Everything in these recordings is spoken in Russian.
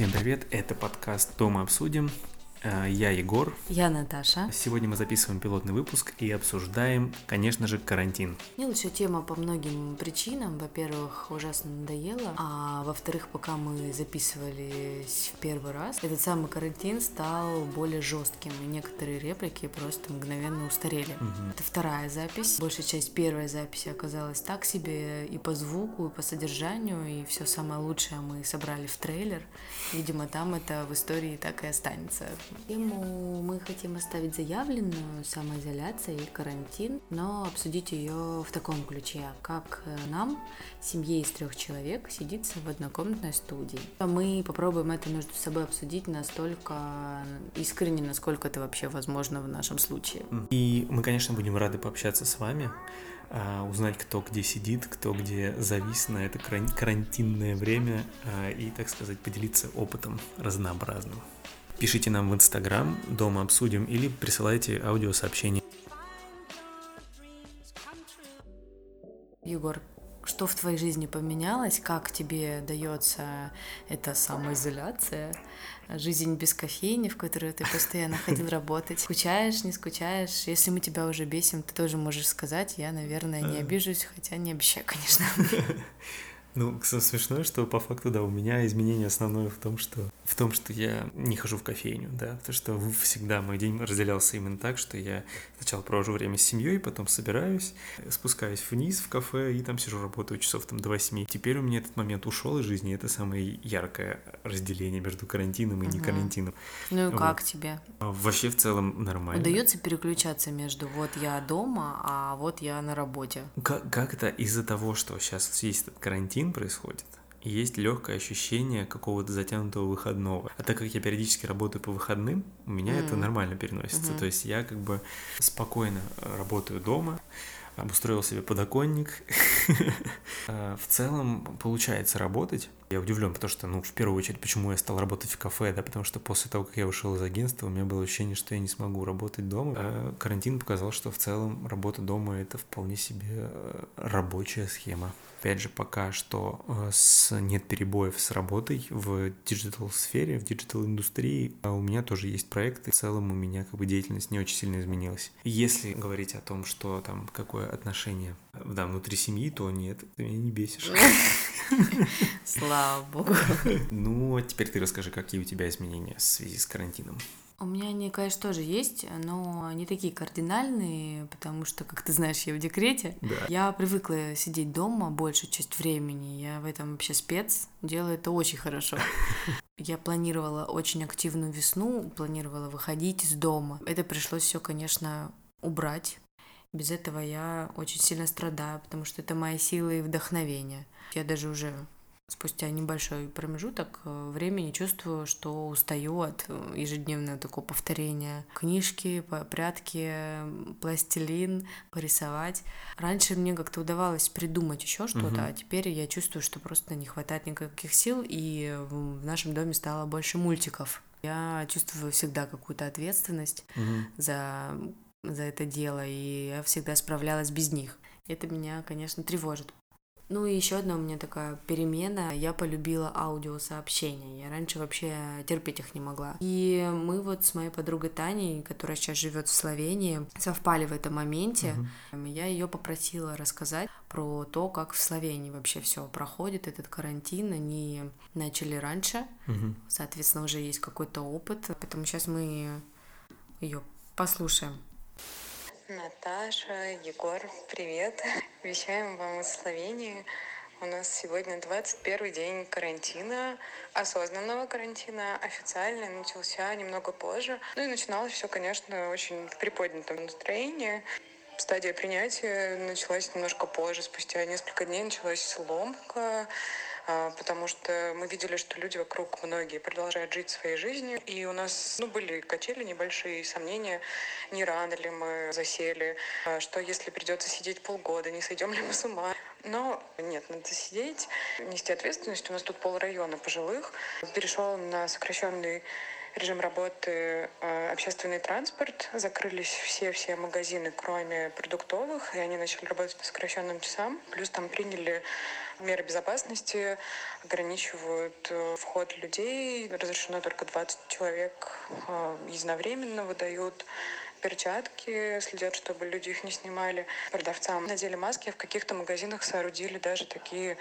Всем привет, это подкаст «Дома обсудим». Э, я Егор. Я Наташа. Сегодня мы записываем пилотный выпуск и обсуждаем, конечно же, карантин. Мне лучше тема по многим причинам. Во-первых, ужасно надоело, а во-вторых, пока мы записывались в первый раз, этот самый карантин стал более жестким, и некоторые реплики просто мгновенно устарели. Угу. Это вторая запись. Большая часть первой записи оказалась так себе и по звуку, и по содержанию, и все самое лучшее мы собрали в трейлер. Видимо, там это в истории так и останется. Тему мы хотим оставить заявленную, самоизоляция и карантин, но обсудить ее в таком ключе, как нам, семье из трех человек, сидится в однокомнатной студии. Мы попробуем это между собой обсудить настолько искренне, насколько это вообще возможно в нашем случае. И мы, конечно, будем рады пообщаться с вами, а, узнать, кто где сидит, кто где завис на это карантинное время а, и, так сказать, поделиться опытом разнообразным. Пишите нам в Инстаграм, дома обсудим, или присылайте аудиосообщение. Егор, что в твоей жизни поменялось? Как тебе дается эта самоизоляция? Жизнь без кофейни, в которую ты постоянно ходил работать. Скучаешь, не скучаешь? Если мы тебя уже бесим, ты тоже можешь сказать. Я, наверное, не обижусь, хотя не обещаю, конечно. Ну, смешно, что по факту, да, у меня изменение основное в том, что в том, что я не хожу в кофейню, да, потому что всегда мой день разделялся именно так, что я сначала провожу время с семьей, потом собираюсь, спускаюсь вниз в кафе и там сижу, работаю часов там до восьми. Теперь у меня этот момент ушел из жизни, это самое яркое разделение между карантином и угу. не карантином. Ну и вот. как тебе? А, вообще в целом нормально. Удается переключаться между вот я дома, а вот я на работе. Как, как это из-за того, что сейчас есть этот карантин, карантин происходит, и есть легкое ощущение какого-то затянутого выходного. А так как я периодически работаю по выходным, у меня mm. это нормально переносится. Mm-hmm. То есть я как бы спокойно работаю дома, обустроил себе подоконник. А, в целом получается работать. Я удивлен, потому что, ну, в первую очередь, почему я стал работать в кафе, да, потому что после того, как я ушел из агентства, у меня было ощущение, что я не смогу работать дома. А карантин показал, что в целом работа дома — это вполне себе э, рабочая схема. Опять же, пока что э, с, нет перебоев с работой в digital-сфере, в digital-индустрии. А у меня тоже есть проекты. В целом у меня как бы деятельность не очень сильно изменилась. Если говорить о том, что там какое отношение да, внутри семьи, то нет, ты меня не бесишь. Слава богу. Ну, а теперь ты расскажи, какие у тебя изменения в связи с карантином. У меня они, конечно, тоже есть, но не такие кардинальные, потому что, как ты знаешь, я в декрете. Да. Я привыкла сидеть дома большую часть времени. Я в этом вообще спец, делаю это очень хорошо. Я планировала очень активную весну, планировала выходить из дома. Это пришлось все, конечно, убрать. Без этого я очень сильно страдаю, потому что это мои силы и вдохновение. Я даже уже спустя небольшой промежуток э, времени чувствую, что устаю от э, ежедневного такого повторения. Книжки, прятки, пластилин, порисовать. Раньше мне как-то удавалось придумать еще что-то, угу. а теперь я чувствую, что просто не хватает никаких сил, и в нашем доме стало больше мультиков. Я чувствую всегда какую-то ответственность угу. за, за это дело, и я всегда справлялась без них. Это меня, конечно, тревожит. Ну и еще одна у меня такая перемена. Я полюбила аудиосообщения. Я раньше вообще терпеть их не могла. И мы вот с моей подругой Таней, которая сейчас живет в Словении, совпали в этом моменте. Uh-huh. Я ее попросила рассказать про то, как в Словении вообще все проходит, этот карантин. Они начали раньше, uh-huh. соответственно, уже есть какой-то опыт. Поэтому сейчас мы ее послушаем. Наташа, Егор, привет. Вещаем вам из Словении. У нас сегодня 21 день карантина, осознанного карантина, официально начался немного позже. Ну и начиналось все, конечно, очень в приподнятом настроении. Стадия принятия началась немножко позже, спустя несколько дней началась ломка, потому что мы видели, что люди вокруг многие продолжают жить своей жизнью, и у нас ну, были качели небольшие, сомнения, не рано ли мы засели, а, что если придется сидеть полгода, не сойдем ли мы с ума. Но нет, надо сидеть, нести ответственность. У нас тут пол района пожилых перешел на сокращенный режим работы э, общественный транспорт, закрылись все-все магазины, кроме продуктовых, и они начали работать по сокращенным часам. Плюс там приняли меры безопасности, ограничивают э, вход людей, разрешено только 20 человек э, единовременно выдают перчатки, следят, чтобы люди их не снимали. Продавцам надели маски, в каких-то магазинах соорудили даже такие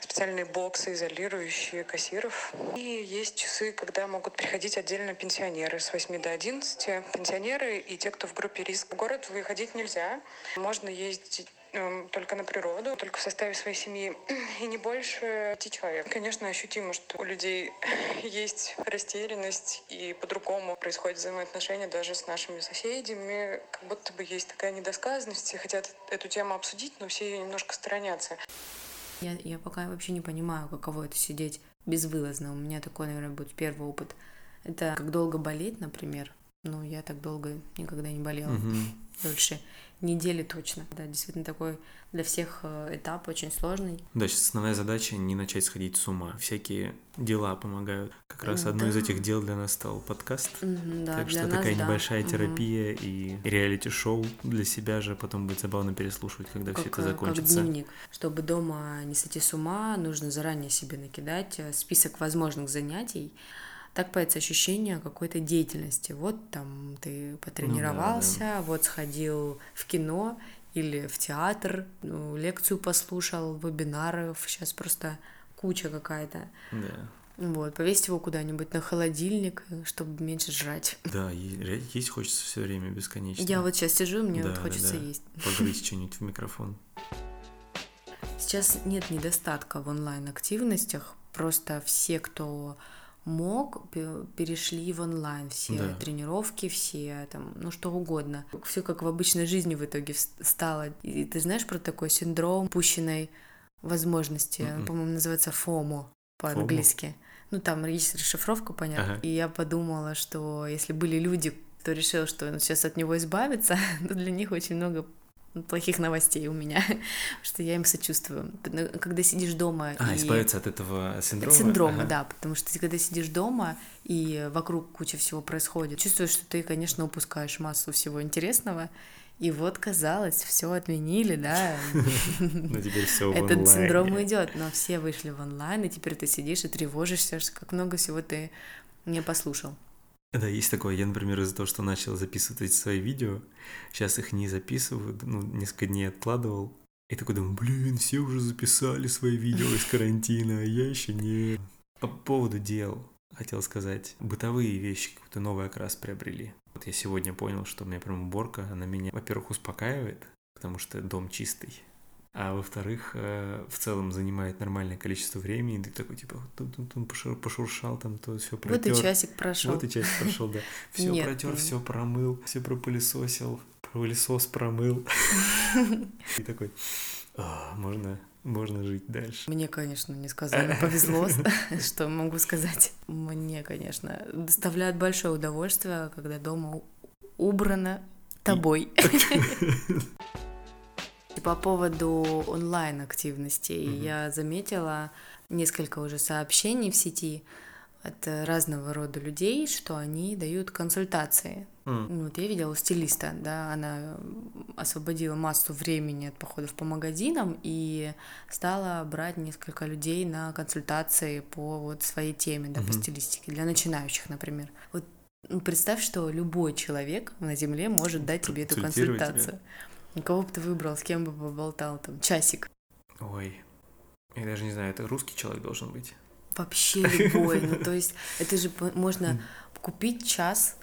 специальные боксы, изолирующие кассиров. И есть часы, когда могут приходить отдельно пенсионеры с 8 до 11. Пенсионеры и те, кто в группе риска. В город выходить нельзя. Можно ездить только на природу, только в составе своей семьи и не больше пяти человек. Конечно, ощутимо, что у людей есть растерянность и по-другому происходят взаимоотношения даже с нашими соседями. Как будто бы есть такая недосказанность, все хотят эту тему обсудить, но все ее немножко сторонятся. Я, я пока вообще не понимаю, каково это сидеть безвылазно. У меня такой, наверное, будет первый опыт. Это как долго болеть, например. Ну, я так долго никогда не болела. Угу. Дольше недели точно. Да, действительно такой для всех э, этап очень сложный. Да, сейчас основная задача не начать сходить с ума. Всякие дела помогают. Как раз да. одно из этих дел для нас стал подкаст. Да, так что нас, такая да. небольшая терапия mm-hmm. и реалити-шоу для себя же потом будет забавно переслушивать, когда как, все это закончится. Как дневник. Чтобы дома не сойти с ума, нужно заранее себе накидать э, список возможных занятий так появится ощущение какой-то деятельности. Вот там ты потренировался, ну, да, да. вот сходил в кино или в театр, ну, лекцию послушал, вебинаров, сейчас просто куча какая-то. Да. Вот, повесить его куда-нибудь на холодильник, чтобы меньше жрать. Да, есть хочется все время бесконечно. Я вот сейчас сижу, мне да, вот хочется да, да. есть. Погрызть что-нибудь в микрофон. Сейчас нет недостатка в онлайн-активностях, просто все, кто мог, перешли в онлайн. Все да. тренировки, все там, ну что угодно. Все как в обычной жизни в итоге стало. И ты знаешь про такой синдром упущенной возможности? Mm-mm. Он, по-моему, называется FOMO по-английски. Ну, там есть расшифровка, понятно. Ага. И я подумала, что если были люди, кто решил, что он сейчас от него избавится, то для них очень много плохих новостей у меня, что я им сочувствую. Когда сидишь дома... А, и... избавиться от этого синдрома? От синдрома, ага. да, потому что ты, когда сидишь дома, и вокруг куча всего происходит, чувствуешь, что ты, конечно, упускаешь массу всего интересного, и вот, казалось, все отменили, да. Но теперь все в Этот синдром уйдет, но все вышли в онлайн, и теперь ты сидишь и тревожишься, как много всего ты не послушал. Да, есть такое. Я, например, из-за того, что начал записывать эти свои видео, сейчас их не записываю, ну, несколько дней откладывал. И такой думаю, блин, все уже записали свои видео из карантина, а я еще не. По поводу дел хотел сказать. Бытовые вещи какой-то новый окрас приобрели. Вот я сегодня понял, что у меня прям уборка, она меня, во-первых, успокаивает, потому что дом чистый а во-вторых, э, в целом занимает нормальное количество времени, и ты такой, типа, тун пошуршал там, то все протер. Вот и часик прошел. Вот и часик прошел, да. Все протер, все промыл, все пропылесосил, пылесос промыл. И такой, «А, можно можно жить дальше. Мне, конечно, несказанно повезло, что могу сказать. Мне, конечно, доставляет большое удовольствие, когда дома убрано тобой. По поводу онлайн-активностей mm-hmm. я заметила несколько уже сообщений в сети от разного рода людей, что они дают консультации. Mm. Вот я видела стилиста, да, она освободила массу времени от походов по магазинам и стала брать несколько людей на консультации по вот своей теме, да, mm-hmm. по стилистике, для начинающих, например. Вот ну, представь, что любой человек на Земле может дать тебе эту консультацию. Тебя. Кого бы ты выбрал, с кем бы поболтал там? Часик. Ой, я даже не знаю, это русский человек должен быть. Вообще любой. Ну, то есть это же можно купить час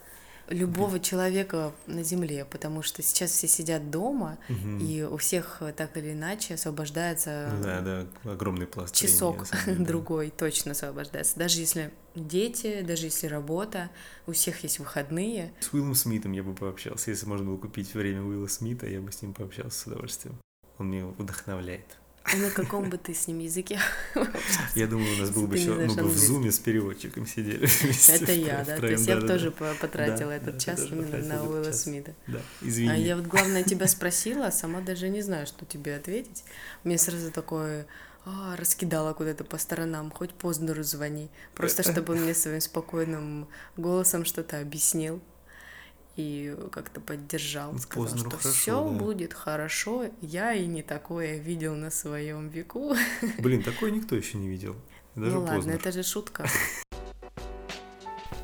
любого человека на Земле, потому что сейчас все сидят дома, угу. и у всех так или иначе освобождается... Да, да, огромный пласт Часок времени, другой точно освобождается. Даже если дети, даже если работа, у всех есть выходные. С Уиллом Смитом я бы пообщался. Если можно было купить время Уилла Смита, я бы с ним пообщался с удовольствием. Он меня вдохновляет. А на каком бы ты с ним языке? Я думаю, у нас был бы еще, мы бы в зуме с переводчиком сидели Это я, да, то есть я бы тоже потратила этот час именно на Уилла Смита. Да, извини. А я вот, главное, тебя спросила, а сама даже не знаю, что тебе ответить. Мне сразу такой а, раскидала куда-то по сторонам, хоть Познеру звони, просто чтобы он мне своим спокойным голосом что-то объяснил и как-то поддержал, сказал, Познеру что все да. будет хорошо. Я и не такое видел на своем веку. Блин, такое никто еще не видел. Даже ну ладно, Познер. это же шутка.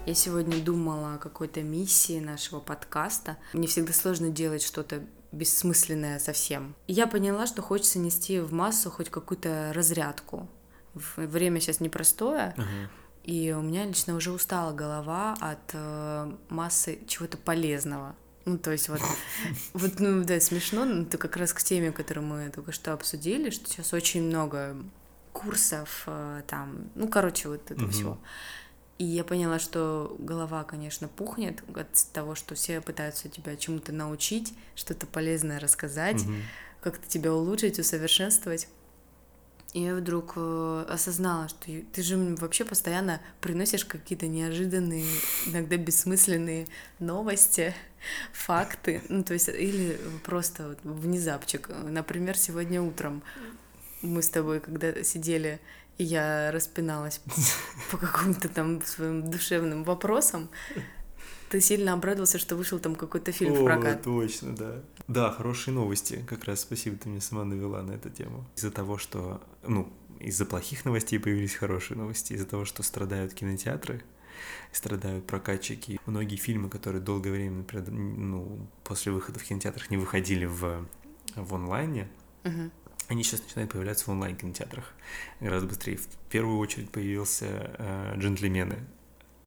Я сегодня думала о какой-то миссии нашего подкаста. Мне всегда сложно делать что-то бессмысленное совсем. И я поняла, что хочется нести в массу хоть какую-то разрядку. Время сейчас непростое, uh-huh. И у меня лично уже устала голова от э, массы чего-то полезного. Ну, то есть вот, вот, ну, да, смешно, но это как раз к теме, которую мы только что обсудили, что сейчас очень много курсов, э, там, ну, короче, вот это uh-huh. всего. И я поняла, что голова, конечно, пухнет от того, что все пытаются тебя чему-то научить, что-то полезное рассказать, угу. как-то тебя улучшить, усовершенствовать. И я вдруг э, осознала, что ты же вообще постоянно приносишь какие-то неожиданные, иногда бессмысленные новости, факты, ну то есть или просто вот внезапчик. Например, сегодня утром мы с тобой, когда сидели и я распиналась по каким-то там своим душевным вопросам. Ты сильно обрадовался, что вышел там какой-то фильм О, в прокат. точно, да. Да, хорошие новости. Как раз спасибо, ты меня сама навела на эту тему. Из-за того, что, ну, из-за плохих новостей появились хорошие новости. Из-за того, что страдают кинотеатры, страдают прокатчики. Многие фильмы, которые долгое время, например, ну, после выхода в кинотеатрах не выходили в, в онлайне, угу они сейчас начинают появляться в онлайн-кинотеатрах гораздо быстрее. В первую очередь появился э, «Джентльмены»,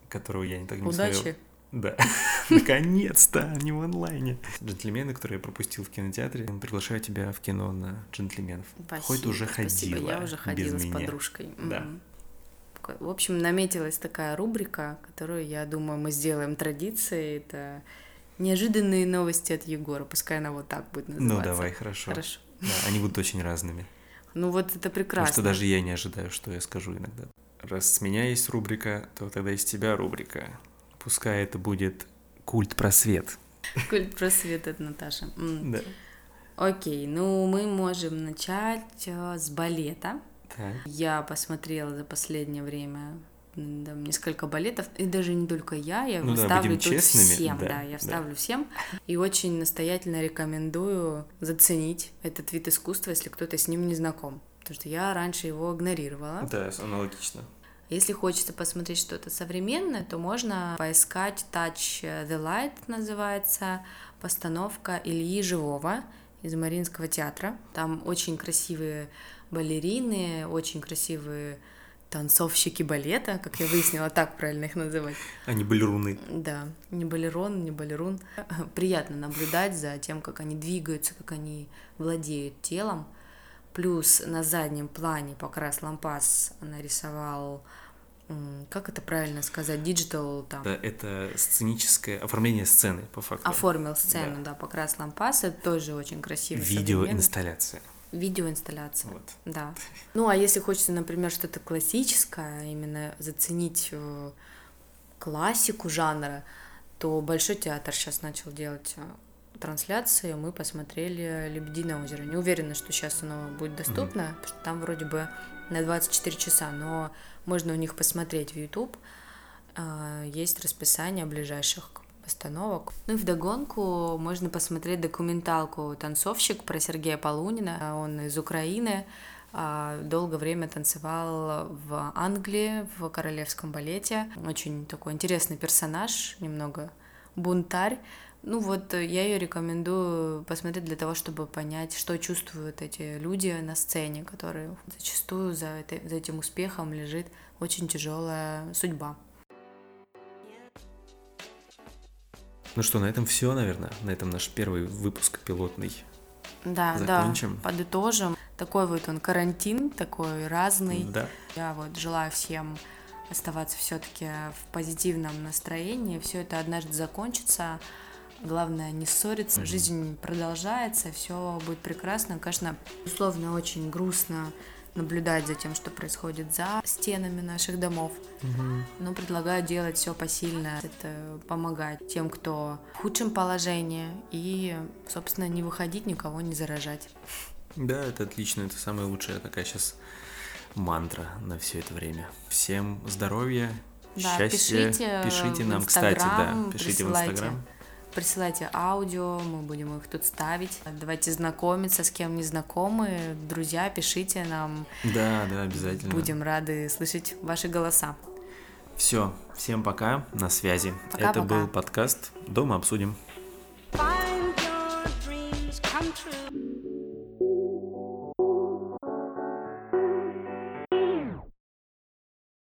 которого я не так не Удачи. смотрел. Да, наконец-то, не в онлайне. Джентльмены, которые я пропустил в кинотеатре, приглашаю тебя в кино на джентльменов. Спасибо, Хоть уже спасибо. ходила. Я уже ходила с меня. подружкой. Да. В общем, наметилась такая рубрика, которую, я думаю, мы сделаем традицией. Это неожиданные новости от Егора. Пускай она вот так будет ну, называться. Ну, давай, хорошо. Хорошо. Да, они будут очень разными. Ну вот это прекрасно. Потому что даже я не ожидаю, что я скажу иногда. Раз с меня есть рубрика, то тогда из тебя рубрика. Пускай это будет культ просвет. Культ просвет от Наташи. Да. Окей, ну мы можем начать э, с балета. Так. Я посмотрела за последнее время там, несколько балетов, и даже не только я, я ну, ставлю да, тут честными. всем, да, да я вставлю да. всем, и очень настоятельно рекомендую заценить этот вид искусства, если кто-то с ним не знаком, потому что я раньше его игнорировала. Да, аналогично. Если хочется посмотреть что-то современное, то можно поискать Touch the Light, называется, постановка Ильи Живого из Мариинского театра. Там очень красивые балерины, очень красивые танцовщики балета, как я выяснила, так правильно их называть. А не балеруны. Да, не балерон, не балерун. Приятно наблюдать за тем, как они двигаются, как они владеют телом. Плюс на заднем плане Покрас Лампас нарисовал как это правильно сказать, digital там. Да, это сценическое оформление сцены, по факту. Оформил сцену, да, да Покрас Лампас, это тоже очень красиво. Видеоинсталляция. Видеоинсталляция. Вот. Да. Ну, а если хочется, например, что-то классическое, именно заценить э, классику жанра, то Большой театр сейчас начал делать э, трансляции. Мы посмотрели «Лебединое озеро». Не уверена, что сейчас оно будет доступно, mm-hmm. потому что там вроде бы на 24 часа, но можно у них посмотреть в YouTube. Э, есть расписание ближайших постановок. Ну и вдогонку можно посмотреть документалку «Танцовщик» про Сергея Полунина. Он из Украины, а, долгое время танцевал в Англии, в королевском балете. Очень такой интересный персонаж, немного бунтарь. Ну вот я ее рекомендую посмотреть для того, чтобы понять, что чувствуют эти люди на сцене, которые зачастую за, это, за этим успехом лежит очень тяжелая судьба. Ну что, на этом все, наверное. На этом наш первый выпуск пилотный. Да, Закончим. да. Подытожим. Такой вот он карантин, такой разный. Да. Я вот желаю всем оставаться все-таки в позитивном настроении. Все это однажды закончится. Главное не ссориться. Жизнь продолжается, все будет прекрасно. Конечно, условно очень грустно наблюдать за тем, что происходит за стенами наших домов. Угу. Но предлагаю делать все посильно, это помогать тем, кто в худшем положении, и, собственно, не выходить, никого не заражать. Да, это отлично, это самая лучшая такая сейчас мантра на все это время. Всем здоровья, Да, счастья. пишите, Пишите в нам, кстати, да, пишите в присылайте. Инстаграм. Присылайте аудио, мы будем их тут ставить. Давайте знакомиться с кем не знакомы. Друзья, пишите нам. Да, да, обязательно. Будем рады слышать ваши голоса. Все, всем пока, на связи. Пока-пока. Это был подкаст «Дома обсудим». Find your dreams come true.